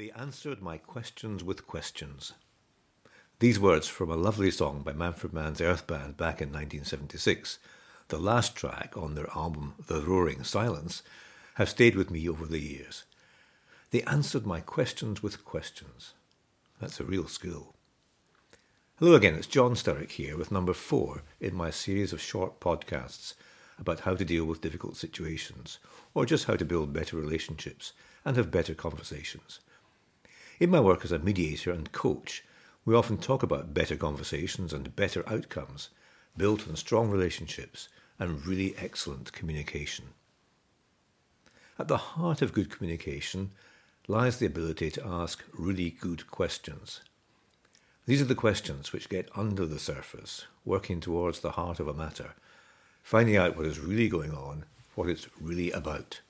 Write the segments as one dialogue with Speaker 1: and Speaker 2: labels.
Speaker 1: They answered my questions with questions. These words from a lovely song by Manfred Mann's Earth Band back in 1976, the last track on their album The Roaring Silence, have stayed with me over the years. They answered my questions with questions. That's a real skill. Hello again, it's John Sturrock here with number four in my series of short podcasts about how to deal with difficult situations, or just how to build better relationships and have better conversations. In my work as a mediator and coach, we often talk about better conversations and better outcomes, built on strong relationships and really excellent communication. At the heart of good communication lies the ability to ask really good questions. These are the questions which get under the surface, working towards the heart of a matter, finding out what is really going on, what it's really about.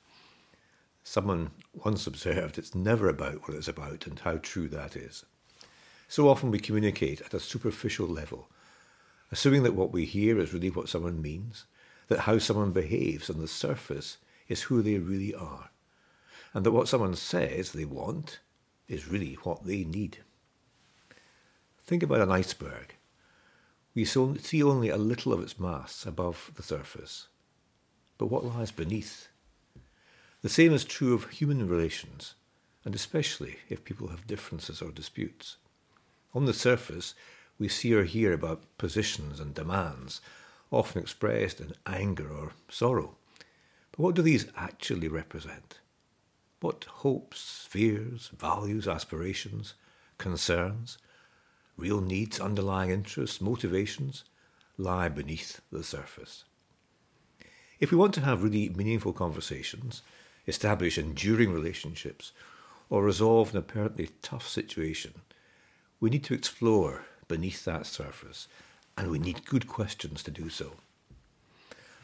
Speaker 1: Someone once observed it's never about what it's about and how true that is. So often we communicate at a superficial level, assuming that what we hear is really what someone means, that how someone behaves on the surface is who they really are, and that what someone says they want is really what they need. Think about an iceberg. We see only a little of its mass above the surface. But what lies beneath? The same is true of human relations, and especially if people have differences or disputes. On the surface, we see or hear about positions and demands, often expressed in anger or sorrow. But what do these actually represent? What hopes, fears, values, aspirations, concerns, real needs, underlying interests, motivations lie beneath the surface? If we want to have really meaningful conversations, establish enduring relationships, or resolve an apparently tough situation, we need to explore beneath that surface, and we need good questions to do so.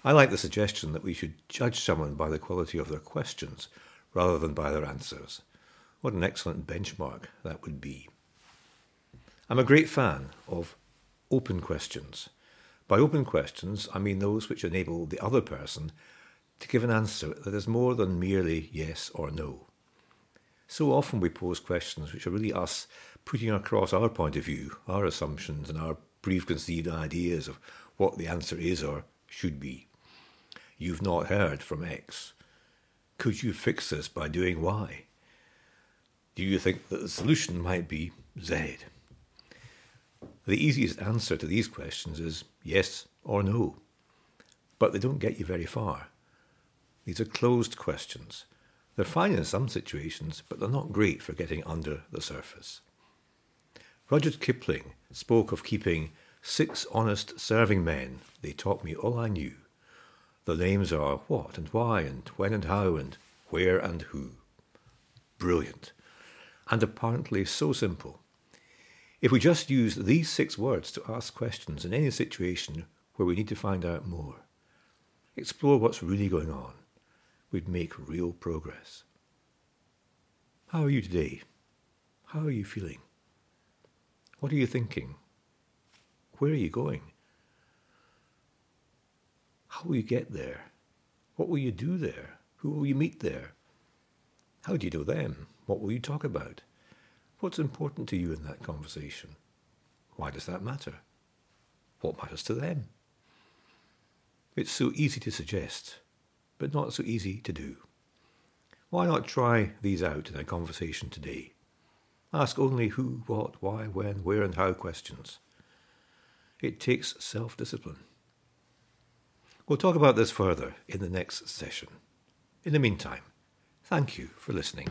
Speaker 1: I like the suggestion that we should judge someone by the quality of their questions rather than by their answers. What an excellent benchmark that would be. I'm a great fan of open questions. By open questions, I mean those which enable the other person to give an answer that is more than merely yes or no. So often we pose questions which are really us putting across our point of view, our assumptions, and our preconceived ideas of what the answer is or should be. You've not heard from X. Could you fix this by doing Y? Do you think that the solution might be Z? The easiest answer to these questions is yes or no, but they don't get you very far. These are closed questions. They're fine in some situations, but they're not great for getting under the surface. Rudyard Kipling spoke of keeping six honest serving men. They taught me all I knew. The names are what and why and when and how and where and who. Brilliant. And apparently so simple. If we just use these six words to ask questions in any situation where we need to find out more, explore what's really going on, we'd make real progress. How are you today? How are you feeling? What are you thinking? Where are you going? How will you get there? What will you do there? Who will you meet there? How do you know them? What will you talk about? What's important to you in that conversation? Why does that matter? What matters to them? It's so easy to suggest, but not so easy to do. Why not try these out in a conversation today? Ask only who, what, why, when, where, and how questions. It takes self discipline. We'll talk about this further in the next session. In the meantime, thank you for listening.